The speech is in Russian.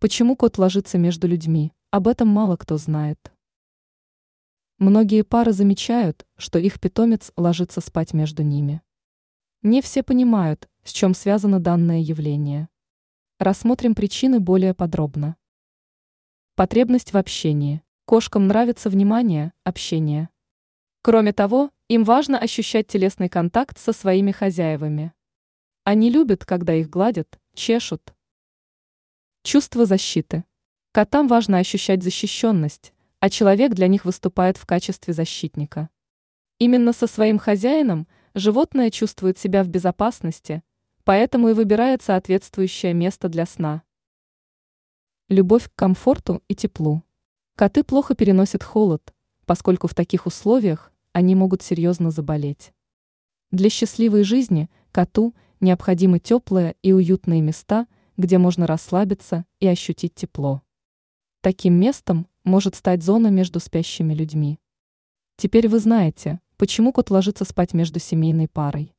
Почему кот ложится между людьми, об этом мало кто знает. Многие пары замечают, что их питомец ложится спать между ними. Не все понимают, с чем связано данное явление. Рассмотрим причины более подробно. Потребность в общении. Кошкам нравится внимание, общение. Кроме того, им важно ощущать телесный контакт со своими хозяевами. Они любят, когда их гладят, чешут, Чувство защиты. Котам важно ощущать защищенность, а человек для них выступает в качестве защитника. Именно со своим хозяином животное чувствует себя в безопасности, поэтому и выбирает соответствующее место для сна. Любовь к комфорту и теплу. Коты плохо переносят холод, поскольку в таких условиях они могут серьезно заболеть. Для счастливой жизни коту необходимы теплые и уютные места – где можно расслабиться и ощутить тепло. Таким местом может стать зона между спящими людьми. Теперь вы знаете, почему кот ложится спать между семейной парой.